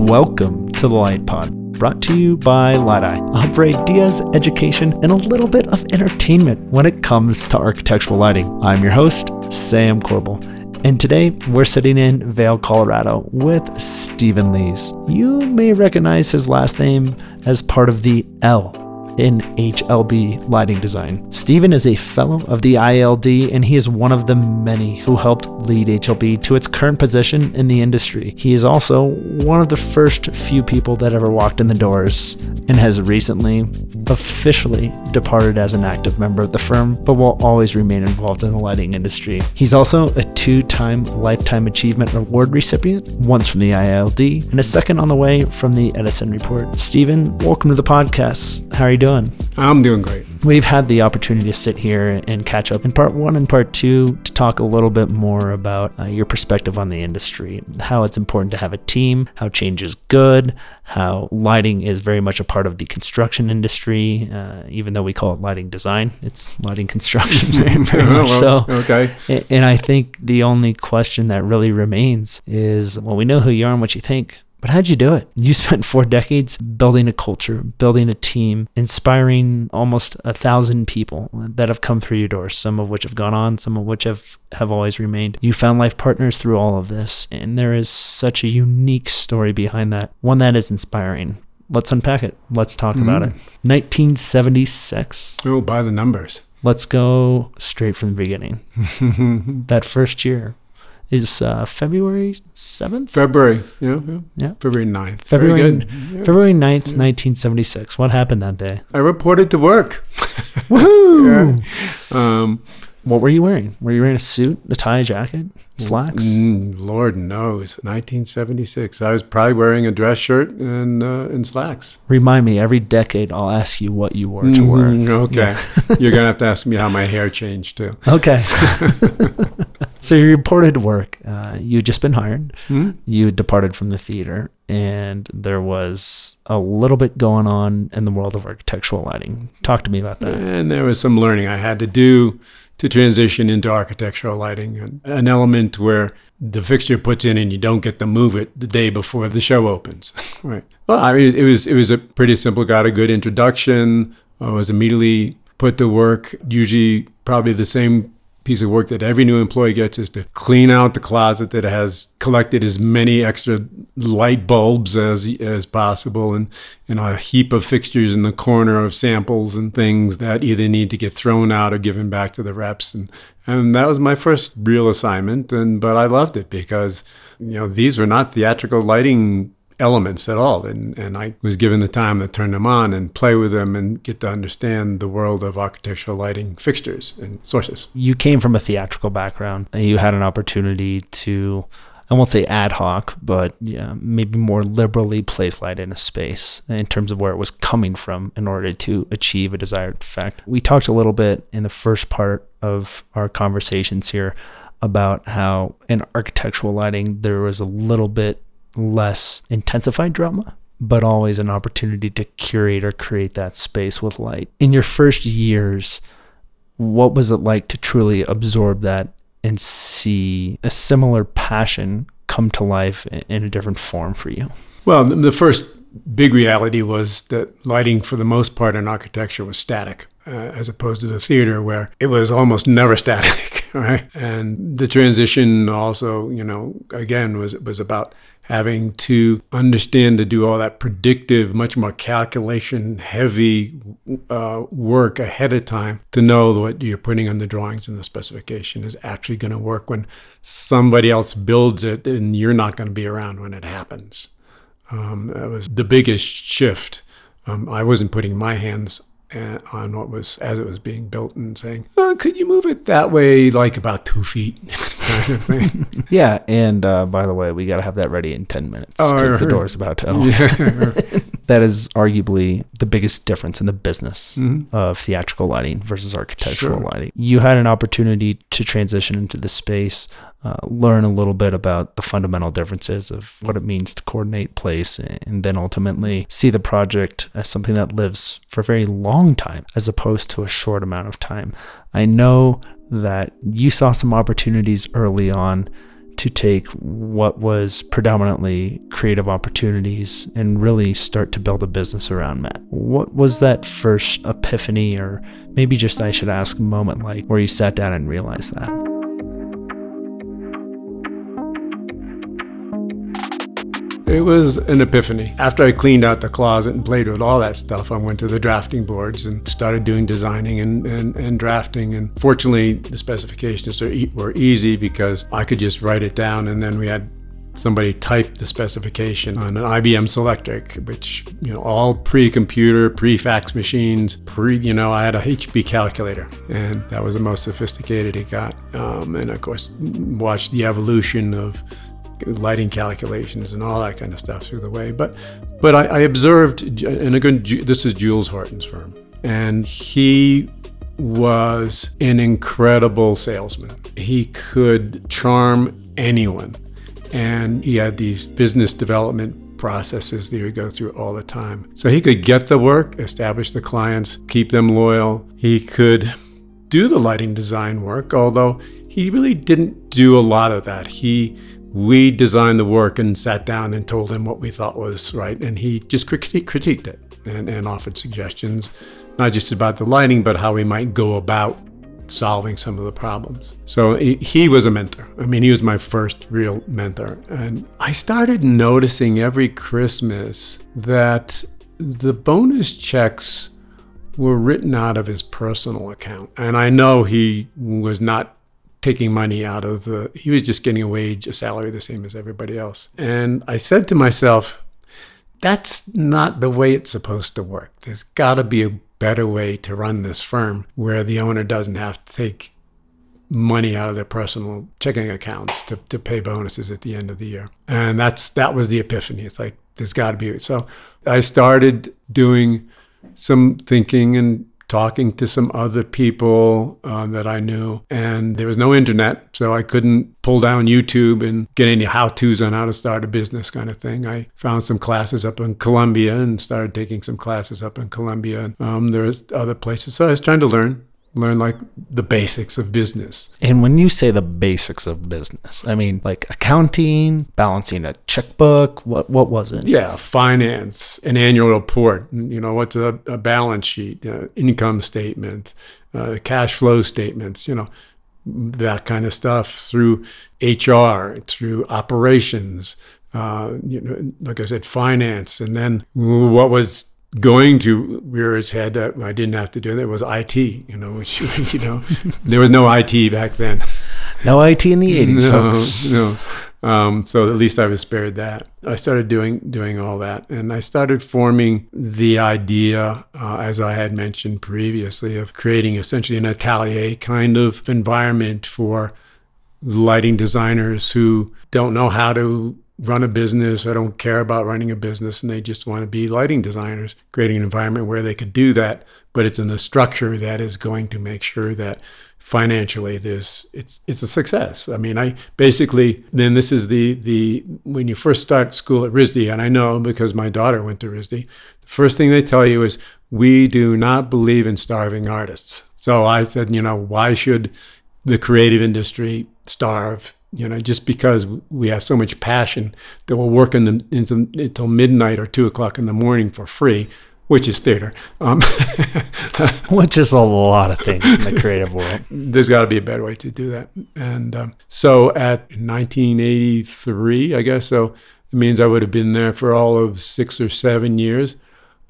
Welcome to the Light Pod, brought to you by Light Eye. Offer ideas, education, and a little bit of entertainment when it comes to architectural lighting. I'm your host, Sam Corbel. And today we're sitting in Vail, Colorado with Stephen Lees. You may recognize his last name as part of the L in HLB lighting design. Stephen is a fellow of the ILD and he is one of the many who helped lead HLB to its current position in the industry. He is also one of the first few people that ever walked in the doors and has recently officially departed as an active member of the firm, but will always remain involved in the lighting industry. He's also a two time Lifetime Achievement Award recipient, once from the ILD and a second on the way from the Edison Report. Stephen, welcome to the podcast. How are you doing? Doing? I'm doing great. We've had the opportunity to sit here and catch up in part one and part two to talk a little bit more about uh, your perspective on the industry, how it's important to have a team, how change is good, how lighting is very much a part of the construction industry, uh, even though we call it lighting design, it's lighting construction very, very much well, so. Okay. And I think the only question that really remains is well, we know who you are and what you think but how'd you do it? You spent four decades building a culture, building a team, inspiring almost a thousand people that have come through your doors, some of which have gone on, some of which have, have always remained. You found life partners through all of this, and there is such a unique story behind that, one that is inspiring. Let's unpack it. Let's talk mm-hmm. about it. 1976. Oh, by the numbers. Let's go straight from the beginning. that first year, is uh, February 7th? February, yeah, yeah. yeah. February 9th. February, Very good. Yeah. February 9th, yeah. 1976. What happened that day? I reported to work. Woohoo! Um, what were you wearing? Were you wearing a suit, a tie, a jacket, slacks? Mm, Lord knows. 1976. I was probably wearing a dress shirt and uh, and slacks. Remind me every decade. I'll ask you what you wore to work. Mm, okay. Yeah. You're gonna have to ask me how my hair changed too. Okay. so you reported to work. Uh, you'd just been hired. Mm-hmm. You departed from the theater, and there was a little bit going on in the world of architectural lighting. Talk to me about that. And there was some learning I had to do to transition into architectural lighting, an element where the fixture puts in and you don't get to move it the day before the show opens. right. Well, I mean, it was it was a pretty simple. Got a good introduction. I was immediately put to work. Usually, probably the same piece of work that every new employee gets is to clean out the closet that has collected as many extra light bulbs as as possible and, and a heap of fixtures in the corner of samples and things that either need to get thrown out or given back to the reps. And and that was my first real assignment and but I loved it because you know these were not theatrical lighting elements at all. And, and I was given the time to turn them on and play with them and get to understand the world of architectural lighting fixtures and sources. You came from a theatrical background and you had an opportunity to. I won't say ad hoc, but yeah, maybe more liberally place light in a space in terms of where it was coming from in order to achieve a desired effect. We talked a little bit in the first part of our conversations here about how in architectural lighting there was a little bit less intensified drama, but always an opportunity to curate or create that space with light. In your first years, what was it like to truly absorb that and see a similar passion come to life in a different form for you? Well, the first big reality was that lighting, for the most part, in architecture was static, uh, as opposed to the theater, where it was almost never static, right? And the transition also, you know, again, was was about having to understand to do all that predictive, much more calculation heavy uh, work ahead of time to know what you're putting on the drawings and the specification is actually going to work when somebody else builds it and you're not going to be around when it happens. Um, that was the biggest shift. Um, I wasn't putting my hands on what was as it was being built and saying, oh, "Could you move it that way, like about two feet?" kind of thing. yeah, and uh, by the way, we got to have that ready in ten minutes because oh, the door's about to open. Yeah. that is arguably the biggest difference in the business mm-hmm. of theatrical lighting versus architectural sure. lighting. You had an opportunity to transition into the space uh, learn a little bit about the fundamental differences of what it means to coordinate place and then ultimately see the project as something that lives for a very long time as opposed to a short amount of time. I know that you saw some opportunities early on to take what was predominantly creative opportunities and really start to build a business around Matt. What was that first epiphany, or maybe just I should ask moment like where you sat down and realized that? It was an epiphany. After I cleaned out the closet and played with all that stuff, I went to the drafting boards and started doing designing and, and, and drafting. And fortunately, the specifications were easy because I could just write it down and then we had somebody type the specification on an IBM Selectric, which, you know, all pre-computer, pre-fax machines, pre, you know, I had a HP calculator and that was the most sophisticated it got. Um, and of course, watched the evolution of lighting calculations and all that kind of stuff through the way. But but I, I observed, and again, this is Jules Horton's firm, and he was an incredible salesman. He could charm anyone, and he had these business development processes that he would go through all the time. So he could get the work, establish the clients, keep them loyal. He could do the lighting design work, although he really didn't do a lot of that. He we designed the work and sat down and told him what we thought was right. And he just criti- critiqued it and, and offered suggestions, not just about the lighting, but how we might go about solving some of the problems. So he, he was a mentor. I mean, he was my first real mentor. And I started noticing every Christmas that the bonus checks were written out of his personal account. And I know he was not taking money out of the, he was just getting a wage, a salary the same as everybody else. And I said to myself, that's not the way it's supposed to work. There's got to be a better way to run this firm where the owner doesn't have to take money out of their personal checking accounts to, to pay bonuses at the end of the year. And that's that was the epiphany. It's like there's got to be so I started doing some thinking and talking to some other people uh, that I knew. And there was no internet, so I couldn't pull down YouTube and get any how to's on how to start a business kind of thing. I found some classes up in Columbia and started taking some classes up in Columbia. Um, there's other places. So I was trying to learn learn like the basics of business. And when you say the basics of business, I mean like accounting, balancing a checkbook, what what was it? Yeah, finance, an annual report, you know, what's a, a balance sheet, uh, income statement, uh, cash flow statements, you know, that kind of stuff through HR, through operations, uh, you know, like I said, finance, and then what was going to rear its head. Uh, I didn't have to do that. It was IT, you know, which, you know, there was no IT back then. No IT in the 80s, no, folks. No. Um, so at least I was spared that. I started doing doing all that, and I started forming the idea, uh, as I had mentioned previously, of creating essentially an atelier kind of environment for lighting designers who don't know how to run a business or don't care about running a business and they just want to be lighting designers, creating an environment where they could do that, but it's in a structure that is going to make sure that financially there's it's it's a success. I mean, I basically then this is the the when you first start school at RISD, and I know because my daughter went to RISD, the first thing they tell you is we do not believe in starving artists. So I said, you know, why should the creative industry starve you know, just because we have so much passion that we'll work in the, into, until midnight or two o'clock in the morning for free, which is theater. Um, which is a lot of things in the creative world. There's got to be a better way to do that. And um, so at 1983, I guess, so it means I would have been there for all of six or seven years.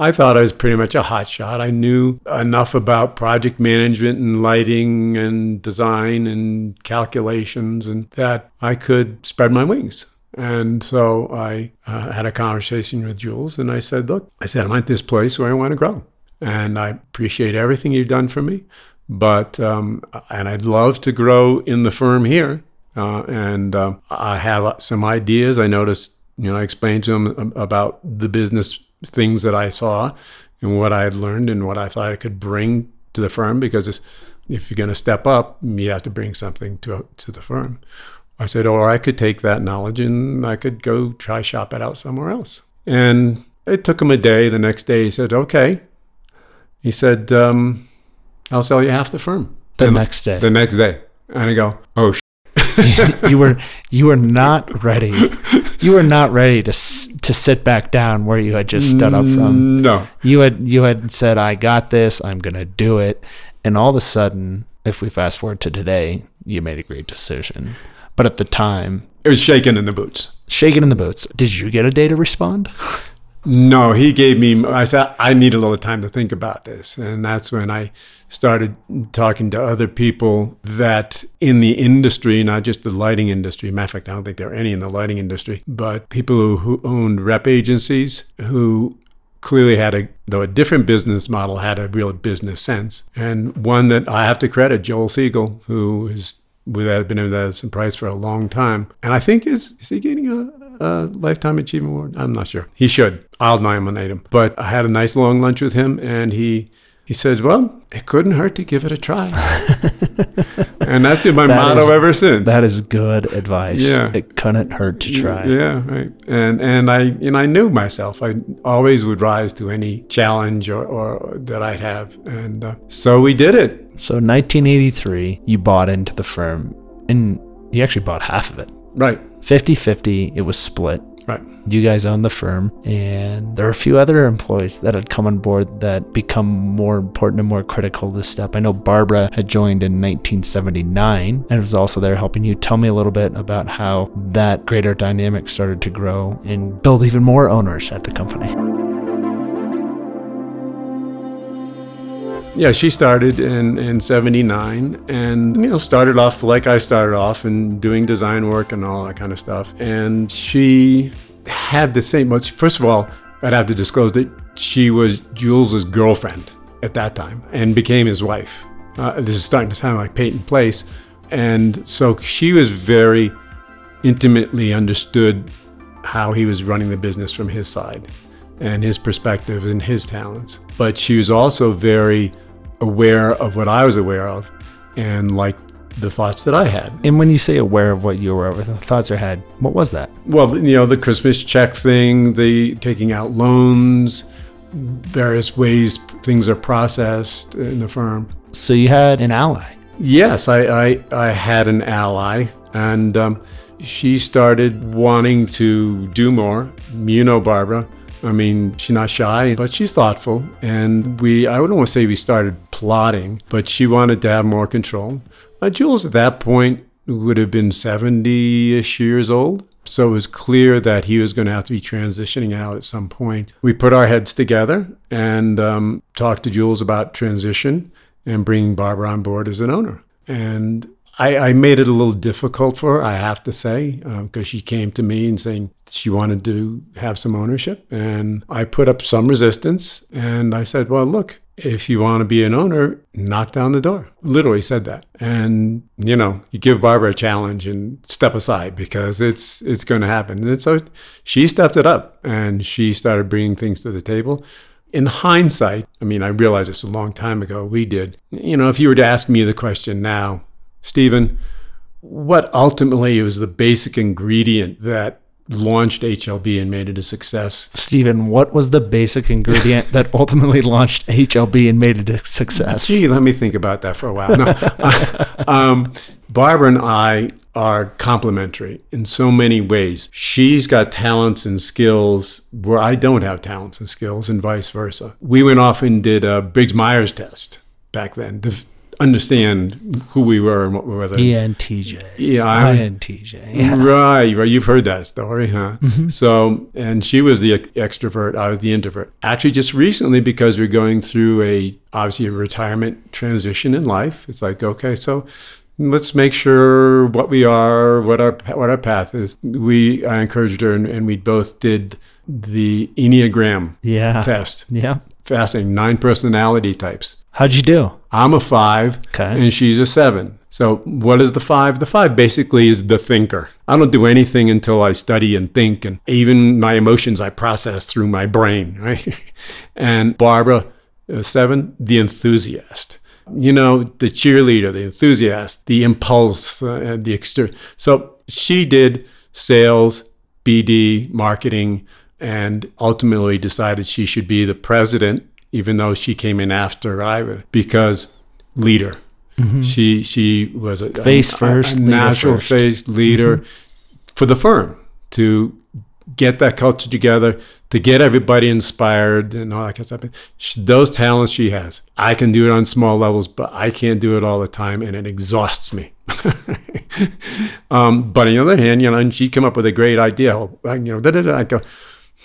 I thought I was pretty much a hotshot. I knew enough about project management and lighting and design and calculations and that I could spread my wings. And so I uh, had a conversation with Jules and I said, Look, I said, I'm at this place where I want to grow. And I appreciate everything you've done for me. But, um, and I'd love to grow in the firm here. Uh, and uh, I have some ideas. I noticed, you know, I explained to him about the business things that I saw and what I had learned and what I thought I could bring to the firm because if you're going to step up, you have to bring something to to the firm. I said, or I could take that knowledge and I could go try shop it out somewhere else. And it took him a day. The next day, he said, okay. He said, um, I'll sell you half the firm. The, the next day. The next day. And I go, oh, you were you were not ready. You were not ready to to sit back down where you had just stood up from. Mm, no. You had you had said, "I got this. I'm gonna do it," and all of a sudden, if we fast forward to today, you made a great decision. But at the time, It was shaking in the boots. shaking in the boots. Did you get a day to respond? No, he gave me, I said, I need a little time to think about this. And that's when I started talking to other people that in the industry, not just the lighting industry, matter of fact, I don't think there are any in the lighting industry, but people who, who owned rep agencies who clearly had a, though a different business model, had a real business sense. And one that I have to credit, Joel Siegel, who is with that been in that some price for a long time, and I think is is he getting a, a lifetime achievement award? I'm not sure. He should. I'll nominate him. But I had a nice long lunch with him, and he he said, "Well, it couldn't hurt to give it a try," and that's been my That motto is- ever since. That is good advice. Yeah. It couldn't hurt to try. Yeah, right. And and I and I knew myself. I always would rise to any challenge or, or that I'd have, and uh, so we did it. So 1983, you bought into the firm and you actually bought half of it. Right, 50-50, it was split. right. You guys owned the firm and there are a few other employees that had come on board that become more important and more critical to this step. I know Barbara had joined in 1979 and was also there helping you. Tell me a little bit about how that greater dynamic started to grow and build even more owners at the company. Yeah, she started in, in 79 and, you know, started off like I started off and doing design work and all that kind of stuff. And she had the same, well, first of all, I'd have to disclose that she was Jules's girlfriend at that time and became his wife. Uh, this is starting to sound like Peyton Place. And so she was very intimately understood how he was running the business from his side and his perspective and his talents. But she was also very aware of what I was aware of and like the thoughts that I had. And when you say aware of what you were aware of, the thoughts are had, what was that? Well, you know, the Christmas check thing, the taking out loans, various ways things are processed in the firm. So you had an ally. Yes, I, I, I had an ally, and um, she started wanting to do more. You know, Barbara. I mean, she's not shy, but she's thoughtful. And we, I wouldn't want to say we started plotting, but she wanted to have more control. Jules at that point would have been 70 ish years old. So it was clear that he was going to have to be transitioning out at some point. We put our heads together and um, talked to Jules about transition and bringing Barbara on board as an owner. And I, I made it a little difficult for her, I have to say, because she came to me and saying she wanted to have some ownership. And I put up some resistance. And I said, well, look, if you want to be an owner, knock down the door. Literally said that. And, you know, you give Barbara a challenge and step aside because it's it's going to happen. And so she stepped it up and she started bringing things to the table. In hindsight, I mean, I realize it's a long time ago, we did. You know, if you were to ask me the question now, Stephen, what ultimately was the basic ingredient that launched HLB and made it a success? Stephen, what was the basic ingredient that ultimately launched HLB and made it a success? Gee, let me think about that for a while. No. um, Barbara and I are complementary in so many ways. She's got talents and skills where I don't have talents and skills, and vice versa. We went off and did a Briggs Myers test back then understand who we were and what we were. ENTJ. Yeah, I'm- INTJ. Yeah. Right, right. You've heard that story, huh? Mm-hmm. So, and she was the extrovert. I was the introvert. Actually, just recently, because we're going through a obviously a retirement transition in life, it's like okay, so let's make sure what we are, what our what our path is. We I encouraged her, and, and we both did the Enneagram Yeah. test. Yeah. Fascinating, nine personality types. How'd you do? I'm a five, Okay. and she's a seven. So, what is the five? The five basically is the thinker. I don't do anything until I study and think, and even my emotions I process through my brain, right? and Barbara, uh, seven, the enthusiast. You know, the cheerleader, the enthusiast, the impulse, uh, the exterior. So, she did sales, BD, marketing, and ultimately decided she should be the president, even though she came in after I because leader. She she was a Face a- first, a, natural first. Mm-hmm. face leader for the firm to get that culture together, to get everybody inspired and all that kind of stuff. She, those talents she has, I can do it on small levels, but I can't do it all the time, and it exhausts me. um, but on the other hand, you know, and she'd come up with a great idea. You know, da da da. I go,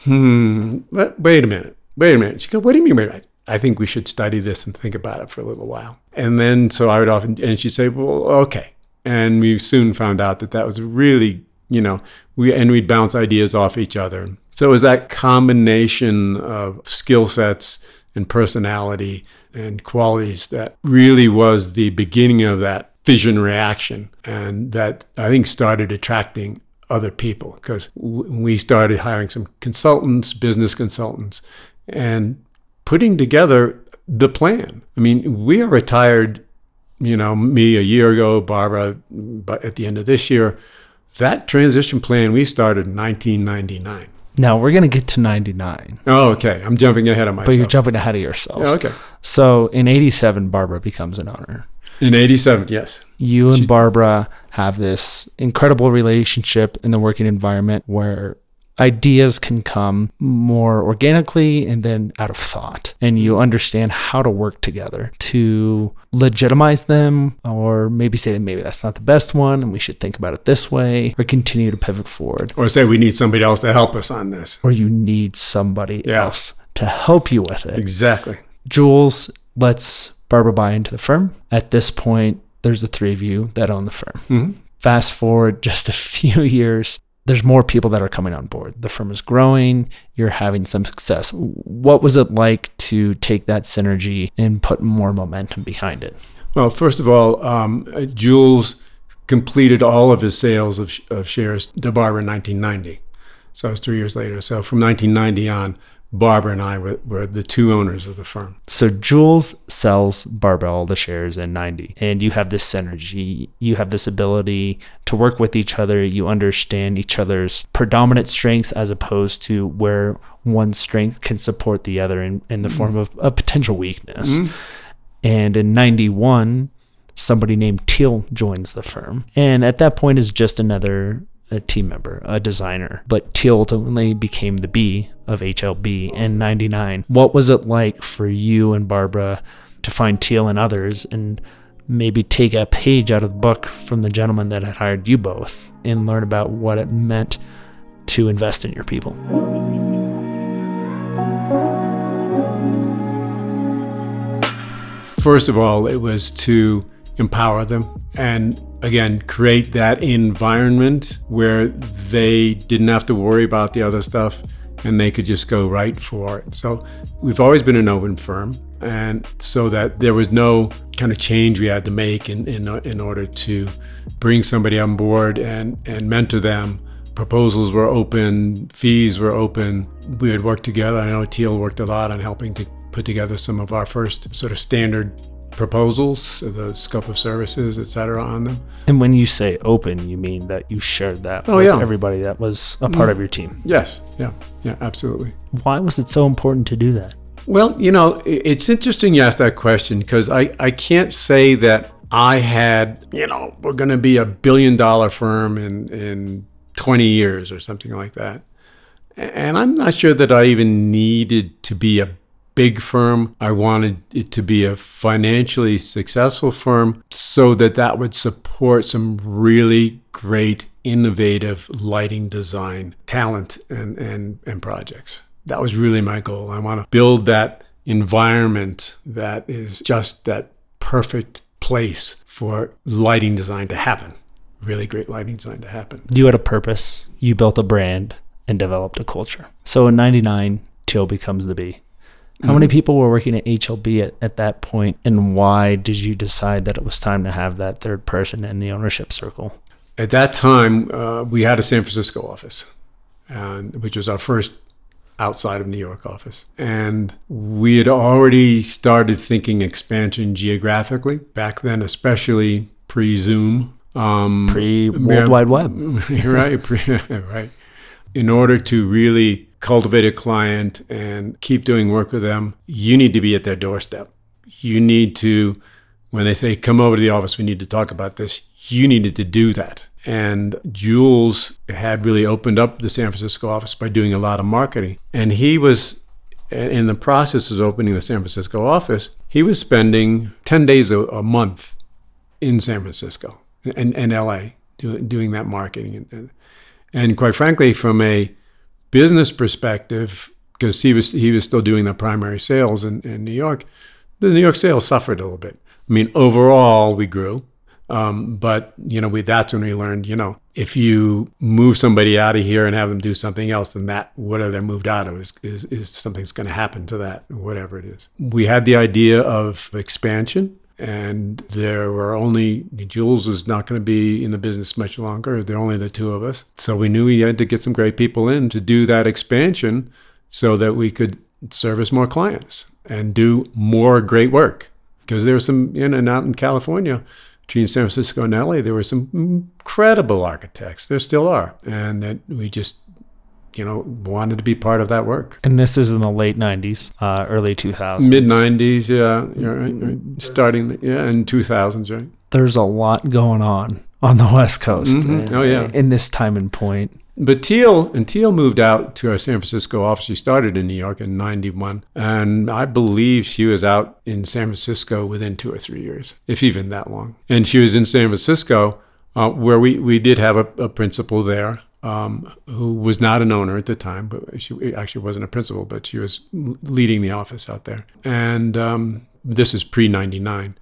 hmm, wait a minute, wait a minute. She goes, what do you mean? I think we should study this and think about it for a little while. And then, so I would often, and she'd say, well, okay. And we soon found out that that was really, you know, we, and we'd bounce ideas off each other. So it was that combination of skill sets and personality and qualities that really was the beginning of that fission reaction. And that I think started attracting other people because we started hiring some consultants, business consultants, and putting together the plan. I mean, we are retired, you know, me a year ago, Barbara, mm, but at the end of this year, that transition plan we started in 1999. Now we're gonna get to 99. Oh, okay. I'm jumping ahead of myself. but you're jumping ahead of yourself. Yeah, okay. So in eighty seven, Barbara becomes an owner. In 87, yes. You and Barbara have this incredible relationship in the working environment where ideas can come more organically and then out of thought. And you understand how to work together to legitimize them or maybe say maybe that's not the best one and we should think about it this way or continue to pivot forward. Or say we need somebody else to help us on this. Or you need somebody Yeah. else to help you with it. Exactly. Jules lets Barbara buy into the firm. At this point, there's the three of you that own the firm. Mhm. Fast forward just a few years, there's more people that are coming on board. The firm is growing, you're having some success. What was it like to take that synergy and put more momentum behind it? Well, first of all, um, uh, Jules completed all of his sales of, of shares to Barbara in 1990. So it was three years later. So from 1990 on, Barbara and I were, were the two owners of the firm. So Jules sells Barbara all the shares in 90 and you have this synergy. You have this ability to work with each other. You understand each other's predominant strengths as opposed to where one strength can support the other in, in the mm-hmm. form of a potential weakness. Mm-hmm. And in 91, somebody named Teal joins the firm. And at that point is just another a team member, a designer. But Teal ultimately became the B of HLB in 99. What was it like for you and Barbara to find Teal and others and maybe take a page out of the book from the gentleman that had hired you both and learn about what it meant to invest in your people? First of all, it was to empower them and again create that environment where they didn't have to worry about the other stuff and they could just go right for it. So we've always been an open firm and so that there was no kind of change we had to make in, in, in order to bring somebody on board and, and mentor them. Proposals were open, fees were open. We had worked together. I know Teal worked a lot on helping to put together some of our first sort of standard proposals, the scope of services, et cetera, on them. And when you say open, you mean that you shared that Oh, with yeah. everybody that was a part of your team. Yes, yeah, yeah, absolutely. Why was it so important to do that? Well, you know, it's interesting you asked that question because I, I can't say that I had, you know, we're going to be a billion dollar firm in, in 20 years or something like that. And I'm not sure that I even needed to be a big firm. I wanted it to be a financially successful firm so that that would support some really great, innovative lighting design talent and, and, and projects. That was really my goal. I want to build that environment that is just that perfect place for lighting design to happen. Really great lighting design to happen. You had a purpose, you built a brand, and developed a culture. So in 99, Teal becomes the B. How many people were working at HLB at, at that point, and why did you decide that it was time to have that third person in the ownership circle? At that time, uh, we had a San Francisco office, and, which was our first outside of New York office. And we had already started thinking expansion geographically back then, especially pre Zoom. Um, Pre World Wide Web. right, pre- right. In order to really cultivate a client and keep doing work with them, you need to be at their doorstep. You need to, when they say, come over to the office, we need to talk about this, you needed to do that. And Jules had really opened up the San Francisco office by doing a lot of marketing. And he was, in the process of opening the San Francisco office, he was spending 10 days a, a month in San Francisco and, and LA do, doing that marketing. And, and quite frankly, from a business perspective, because he was he was still doing the primary sales in, in New York, the New York sales suffered a little bit. I mean, overall we grew, um, but you know, we that's when we learned, you know, if you move somebody out of here and have them do something else, then that whatever they're moved out of is is, is something's going to happen to that, whatever it is. We had the idea of expansion and there were only Jules was not going to be in the business much longer. There were only the two of us, so we knew we had to get some great people in to do that expansion, so that we could service more clients and do more great work. Because there was some in and out in California, between San Francisco and LA, there were some incredible architects. There still are, and that we just you know, wanted to be part of that work. And this is in the late '90s, uh, early 2000s, mid '90s, yeah, right, right. starting, yeah, in 2000s, right. There's a lot going on on the West Coast. Mm-hmm. Oh yeah, in this time and point. But Teal and Teal moved out to our San Francisco office. She started in New York in '91, and I believe she was out in San Francisco within two or three years, if even that long. And she was in San Francisco, uh, where we we did have a, a principal there um, who was not an owner at the time, but she actually wasn't a principal, but she was leading the office out there. And um, this is pre 99.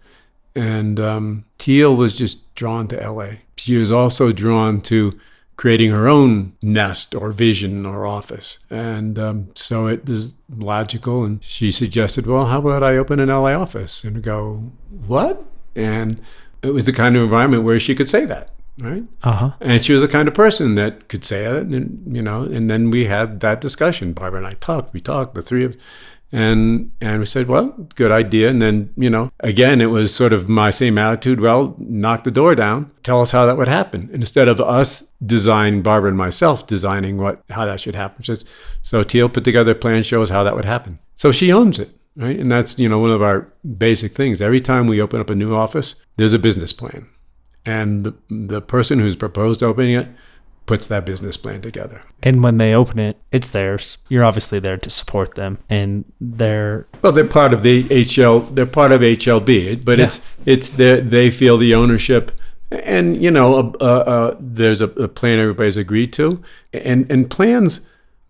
And um, Teal was just drawn to LA. She was also drawn to creating her own nest or vision or office. And um, so it was logical. And she suggested, well, how about I open an LA office? And go, what? And it was the kind of environment where she could say that right? Uh-huh. And she was the kind of person that could say it, and you know. And then we had that discussion. Barbara and I talked. We talked, the three of us, and and we said, well, good idea. And then you know, again, it was sort of my same attitude. Well, knock the door down. Tell us how that would happen. And instead of us designing, Barbara and myself designing what how that should happen. So, so Teal put together a plan, shows how that would happen. So she owns it. Right. And that's, you know, one of our basic things. Every time we open up a new office, there's a business plan and the, the person who's proposed opening it puts that business plan together. And when they open it, it's theirs. You're obviously there to support them, and they're well. They're part of the HL. They're part of HLB, but yeah. it's it's they feel the ownership, and you know, uh, uh, there's a, a plan everybody's agreed to, and and plans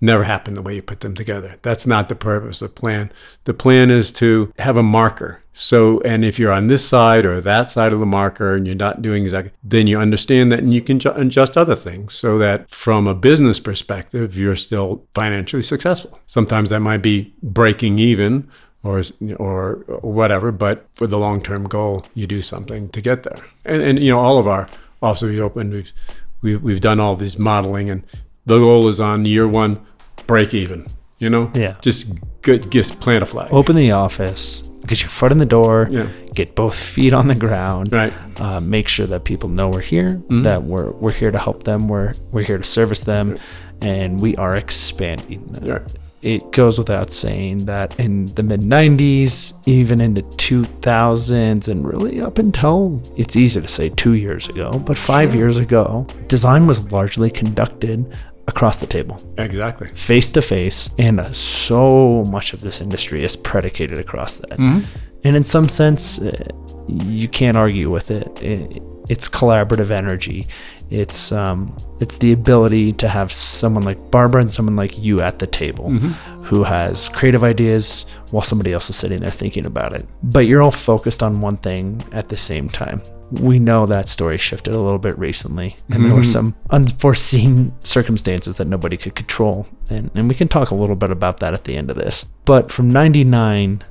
never happen the way you put them together. That's not the purpose of plan. The plan is to have a marker. So, and if you're on this side or that side of the marker and you're not doing exactly, then you understand that and you can ju- adjust other things so that from a business perspective, you're still financially successful. Sometimes that might be breaking even or or whatever, but for the long term goal, you do something to get there. And, and you know, all of our offices we opened, we've, we've we've done all this modeling, and the goal is on year one break even. You know, yeah, just good, just plant a flag. Open the office, get your foot in the door, yeah. get both feet on the ground, right? Uh, make sure that people know we're here, mm-hmm. that we're we're here to help them, we're we're here to service them, right. and we are expanding. Right. It goes without saying that in the mid 90s, even into 2000s, and really up until it's easy to say two years ago, but five sure. years ago, design was largely conducted across the table. Exactly. Face to face. And so much of this industry is predicated across that. Mm-hmm. And in some sense, uh, you can't argue with it. it it's collaborative energy. It's um, it's the ability to have someone like Barbara and someone like you at the table, mm-hmm. who has creative ideas while somebody else is sitting there thinking about it. But you're all focused on one thing at the same time we know that story shifted a little bit recently, and mm-hmm. there were mm-hmm. some unforeseen circumstances that nobody could control. And, and we can talk a little bit about that at the end of this. But from 99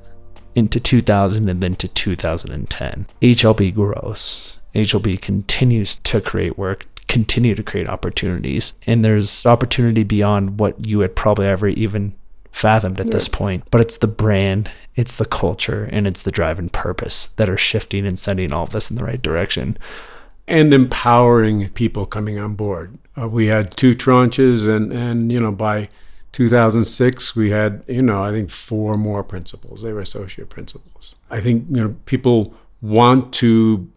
into 2000 and then to 2010, HLB grows. HLB continues to create work, continue to create opportunities, and there's opportunity beyond what you had probably ever even fathomed at this point. But it's the brand, it's the culture, and it's the drive and purpose that are shifting and sending all of this in the right direction. And empowering people coming on board. Uh, we had two tranches, and, and you know, by 2006, we had, you know, I think four more principals. They were associate principals. I think, you know, people want to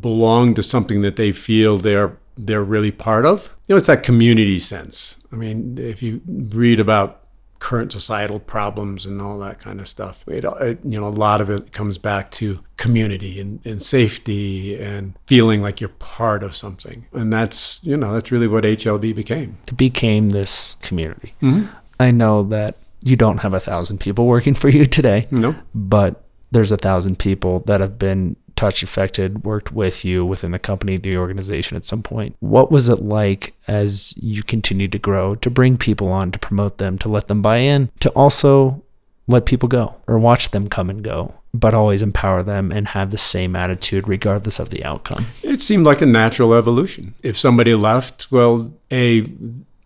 belong to something that they feel they're they're really part of. You know, it's that community sense. I mean, if you read about current societal problems and all that kind of stuff, it, uh, it, you know, a lot of it comes back to community and, and safety and feeling like you're part of something. And that's, you know, that's really what HLB became. It became this community. Mm-hmm. I know that you don't have a thousand people working for you today, No. but there's a thousand people that have been touched, affected, worked with you within the company, the organization at some point. What was it like as you continued to grow to bring people on, to promote them, to let them buy in, to also let people go or watch them come and go, but always empower them and have the same attitude regardless of the outcome? It seemed like a natural evolution. If somebody left, well, A,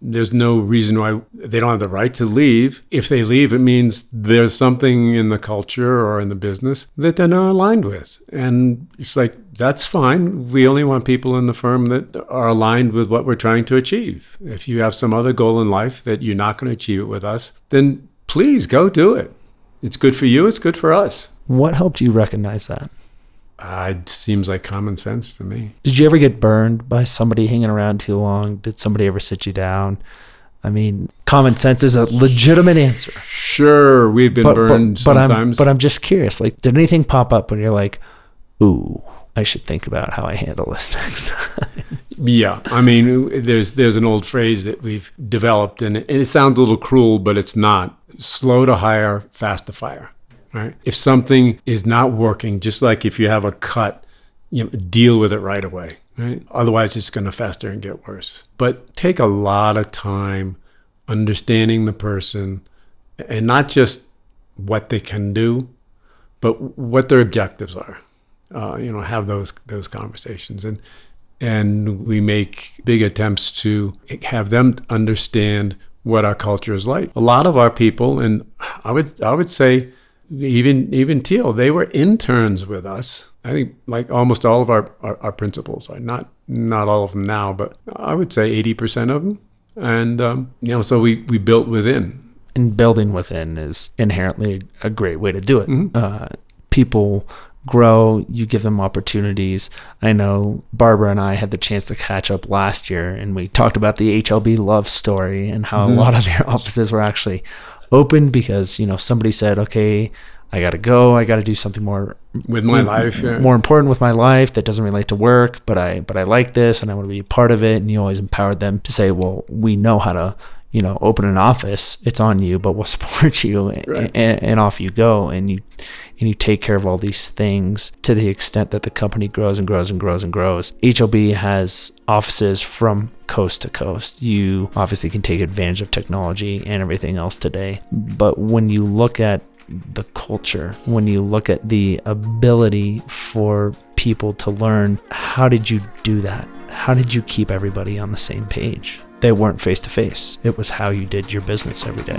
there's no reason why they don't have the right to leave. If they leave, it means there's something in the culture or in the business that they're not aligned with. And it's like, that's fine. We only want people in the firm that are aligned with what we're trying to achieve. If you have some other goal in life that you're not going to achieve it with us, then please go do it. It's good for you, it's good for us. What helped you recognize that? Uh, it seems like common sense to me. Did you ever get burned by somebody hanging around too long? Did somebody ever sit you down? I mean, common sense is a legitimate answer. Sure, we've been But, burned but, but I'm sometimes. but I'm just curious. Like, did anything pop up when you're like, "Ooh, I should think about how I handle this next time"? Yeah, I mean, there's there's an old phrase that we've developed, and, and it sounds a little cruel, but it's not. Slow to hire, fast to fire. Right? If something is not working, just like if you have a cut, you know, deal with it right away. Right? Otherwise, it's going to fester and get worse. But take a lot of time understanding the person, and not just what they can do, but what their objectives are. Uh, you know, have those those conversations and and we make big attempts to have them understand what our culture is like. A lot of our people, and I would I would say even even Teal, they were interns with us. I think like almost all of our, our, our principals are not not all of them now, but I would say eighty percent of them. And um, you know, so we we built within. and building within is inherently a great way to do it. Mm-hmm. Uh, people grow, you give them opportunities. I know Barbara and I had the chance to catch up last year, and we talked about the HLB love story and how Mm-hmm. a lot of your offices were actually open because you know somebody said, "Okay, I got to go. I got to do something more With my life, yeah. more important with my life that doesn't relate to work, but I but I like this and I want to be a part of it. And you always empowered them to say, well, we know how to, you know, open an office. It's on you, but we'll support you, Right. and, and off you go. And you and you take care of all these things to the extent that the company grows and grows and grows and grows. HLB has offices from coast to coast. You obviously can take advantage of technology and everything else today, but when you look at the culture, when you look at the ability for people to learn, how did you do that? How did you keep everybody on the same page? They weren't face to face. It was how you did your business every day.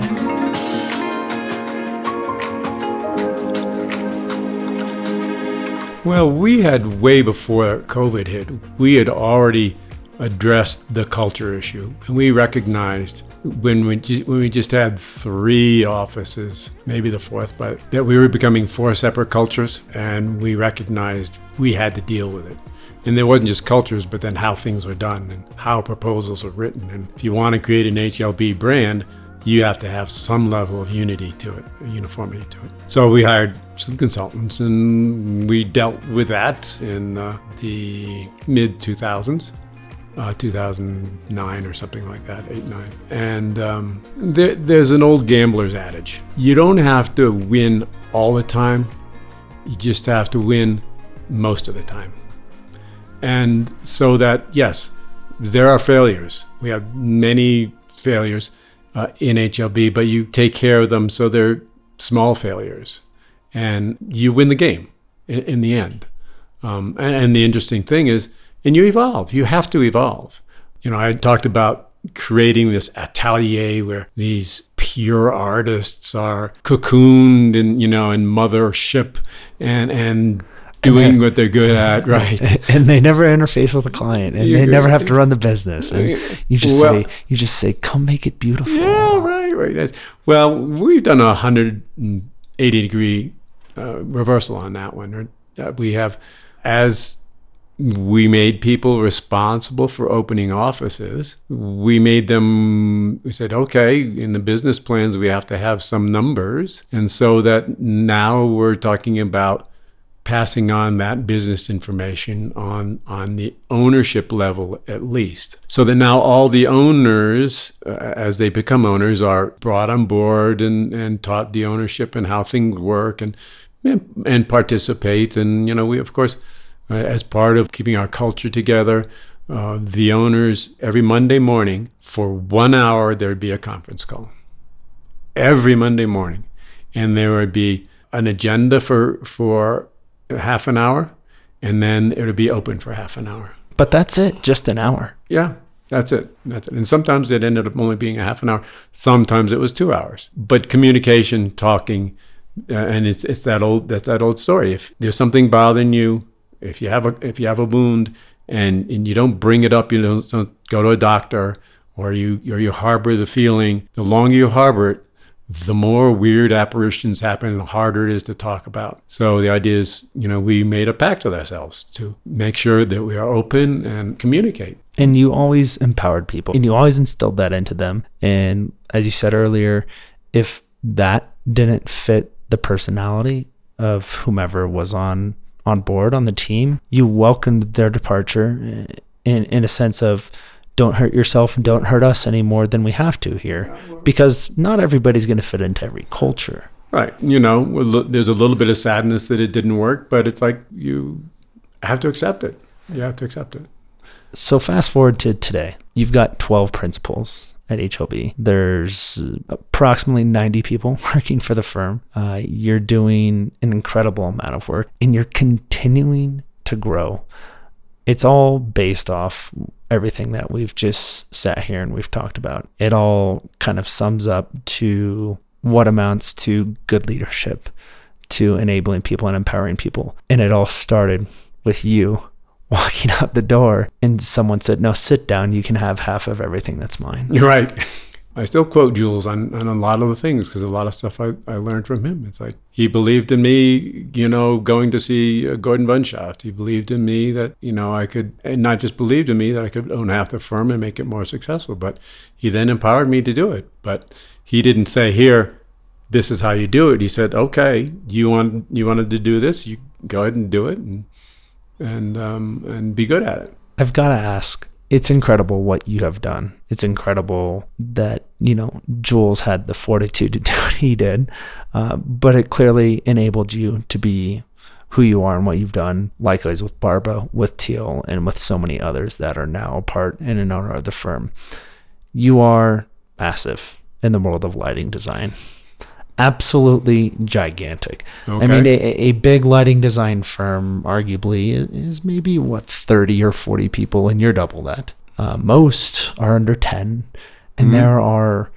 Well, we had way before COVID hit, we had already addressed the culture issue. And we recognized when we, ju- when we just had three offices, maybe the fourth, but that we were becoming four separate cultures. And we recognized we had to deal with it. And there wasn't just cultures, but then how things were done and how proposals were written. And if you want to create an HLB brand, you have to have some level of unity to it, uniformity to it. So we hired some consultants and we dealt with that in uh, the mid 2000s. Uh, 2009 or something like that, 8, 9. And um, there, there's an old gambler's adage you don't have to win all the time, you just have to win most of the time. And so that, yes, there are failures. We have many failures uh, in HLB, but you take care of them so they're small failures. And you win the game in, in the end. Um, and, and the interesting thing is, and you evolve. You have to evolve. You know, I talked about creating this atelier where these pure artists are cocooned in, you know, in mothership and, and doing what they're good at, right? and they never interface with the client and they never have to run the business and you just Well- say you just say come make it beautiful Yeah, right, right. That's, well, we've done a 180 degree uh, reversal on that one. Uh, we have, as we made people responsible for opening offices. We made them, we said, okay, in the business plans, we have to have some numbers. And so that now we're talking about passing on that business information on on the ownership level at least. So that now all the owners uh, as they become owners are brought on board and and taught the ownership and how things work and and, and participate. And you know we of course uh, as part of keeping our culture together uh, the owners every monday morning for one hour there'd be a conference call. Every monday morning. And there would be an agenda for for half an hour, and then it would be open for half an hour. But that's it, just an hour. Yeah, that's it. That's it. And sometimes it ended up only being a half an hour. Sometimes it was two hours. But communication, talking, uh, and it's it's that old that's that old story. If there's something bothering you, if you have a if you have a wound, and and you don't bring it up, you don't, don't go to a doctor, or you or you harbor the feeling. The longer you harbor it, the more weird apparitions happen, the harder it is to talk about. So the idea is, you know, we made a pact with ourselves to make sure that we are open and communicate. And you always empowered people and you always instilled that into them. And as you said earlier, if that didn't fit the personality of whomever was on on board on the team, you welcomed their departure in in a sense of don't hurt yourself and don't hurt us any more than we have to here. Because not everybody's going to fit into every culture. Right you know there's a little bit of sadness that it didn't work but it's like you have to accept it. You have to accept it. So fast forward to today. You've got 12 principals at HLB. There's approximately 90 people working for the firm. Uh, you're doing an incredible amount of work and you're continuing to grow it's all based off everything that we've just sat here and we've talked about. It all kind of sums up to what amounts to good leadership, to enabling people and empowering people. And it all started with you walking out the door and someone said, No, sit down. You can have half of everything that's mine. You're right. I still quote Jules on, on a lot of the things because a lot of stuff I, I learned from him. It's like he believed in me, you know, going to see uh, Gordon Bunshaft. He believed in me that, you know, I could, and not just believed in me that I could own half the firm and make it more successful, but he then empowered me to do it. But he didn't say, here, this is how you do it. He said, okay, you want you wanted to do this, you go ahead and do it and and um, and be good at it. I've got to ask, it's incredible what you have done. It's incredible that, you know, Jules had the fortitude to do what he did, uh, but it clearly enabled you to be who you are and what you've done. Likewise with Barbara, with Teal, and with so many others that are now a part and an owner of the firm. You are massive in the world of lighting design absolutely gigantic. Okay. I mean, a, a, big lighting design firm arguably is maybe what 30 or 40 people, and you're double that. Uh, most are under 10, and mm-hmm. there are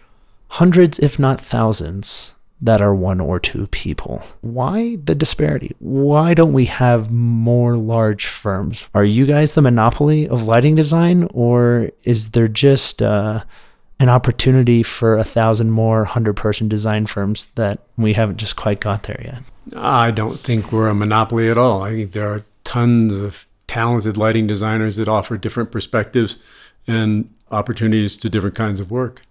hundreds, if not thousands, that are one or two people. Why the disparity? Why don't we have more large firms? Are you guys the monopoly of lighting design, or is there just uh, an opportunity for a thousand more hundred person design firms that we haven't just quite got there yet. I don't think we're a monopoly at all. I think there are tons of talented lighting designers that offer different perspectives and opportunities to different kinds of work.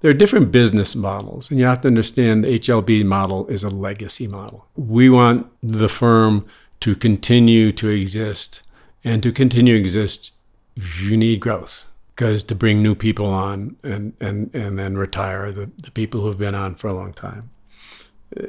There are different business models, and you have to understand the HLB model is a legacy model. We want the firm to continue to exist, and to continue to exist, you need growth because to bring new people on and, and, and then retire the, the people who've been on for a long time.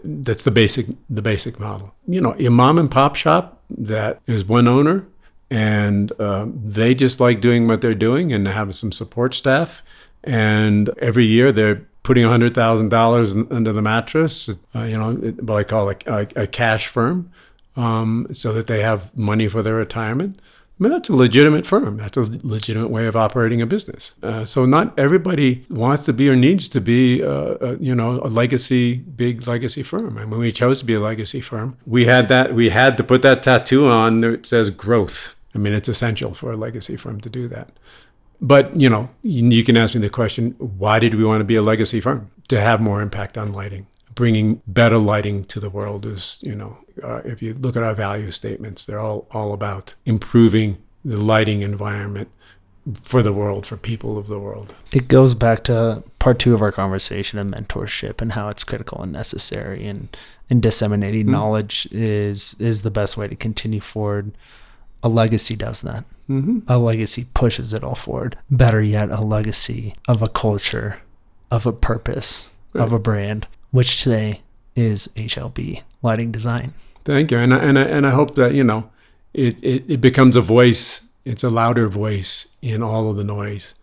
That's the basic the basic model. You know, a mom and pop shop that is one owner, and uh, they just like doing what they're doing and have some support staff. And every year they're putting hundred thousand dollars under the mattress. Uh, you know, what I call a, a, a cash firm, um, so that they have money for their retirement. I mean, that's a legitimate firm. That's a legitimate way of operating a business. Uh, so not everybody wants to be or needs to be, uh, a, uh, you know, a legacy, big legacy firm. And when we chose to be a legacy firm, we had that. We had to put that tattoo on that says growth. I mean, it's essential for a legacy firm to do that. But you know, you can ask me the question: Why did we want to be a legacy firm? To have more impact on lighting bringing better lighting to the world is, you know, uh, if you look at our value statements, they're all, all about improving the lighting environment for the world, for people of the world. It goes back to part two of our conversation of mentorship and how it's critical and necessary, and and disseminating mm-hmm. knowledge is is the best way to continue forward. A legacy does that. Mm-hmm. A legacy pushes it all forward. Better yet, a legacy of a culture, of a purpose, right. of a brand, which today is HLB Lighting Design. Thank you, and I, and I, and I hope that you know it, it, it becomes a voice it's a louder voice in all of the noise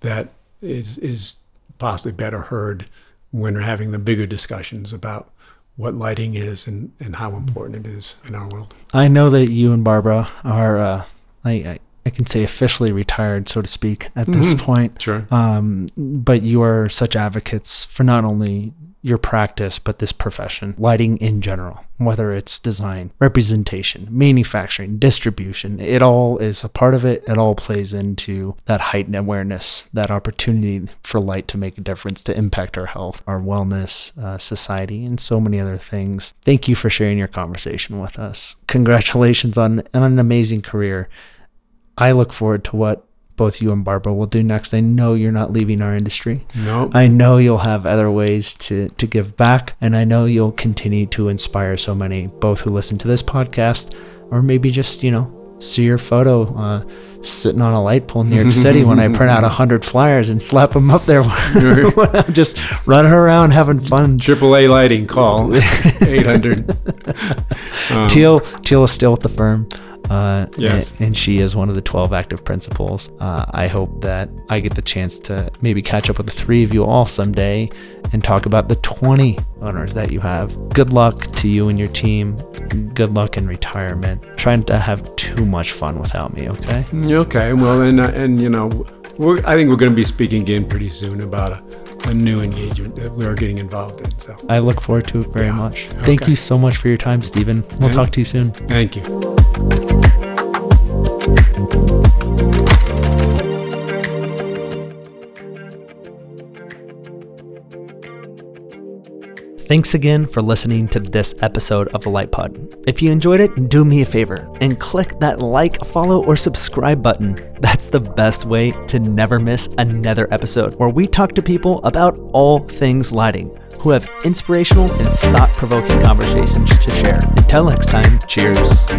that is is possibly better heard when we're having the bigger discussions about what lighting is and, and how important it is in our world. I know that you and Barbara are, uh, I, I, can say officially retired, so to speak, at this mm-hmm. point. Sure. Um, but you are such advocates for not only your practice, but this profession, lighting in general, whether it's design, representation, manufacturing, distribution, it all is a part of it. It all plays into that heightened awareness, that opportunity for light to make a difference, to impact our health, our wellness, uh, society, and so many other things. Thank you for sharing your conversation with us. Congratulations on, on an amazing career. I look forward to what both you and Barbara will do next. I know you're not leaving our industry. No. Nope. I know you'll have other ways to, to give back, and I know you'll continue to inspire so many, both who listen to this podcast or maybe just, you know, see your photo uh, sitting on a light pole in New York City when I print out 100 flyers and slap them up there when I'm just running around having fun. AAA lighting call 800. Um, Teal, Teal is still at the firm. Uh, yes. And, and, she is one of the 12 active principals. Uh, I hope that I get the chance to maybe catch up with the three of you all someday and talk about the 20 owners that you have. Good luck to you and your team. Good luck in retirement. Trying to have too much fun without me, okay? Okay. Well, and, uh, and you know, I think we're going to be speaking again pretty soon about a, a, new engagement that we're getting involved in. So I look forward to it very yeah. much. Okay. Thank you so much for your time, Stephen. We'll talk to you soon. Thank you. Thanks again for listening to this episode of the Light Pod. If you enjoyed it, do me a favor and click that like, follow, or subscribe button. That's the best way to never miss another episode where we talk to people about all things lighting who have inspirational and thought provoking conversations to share. Until next time, cheers.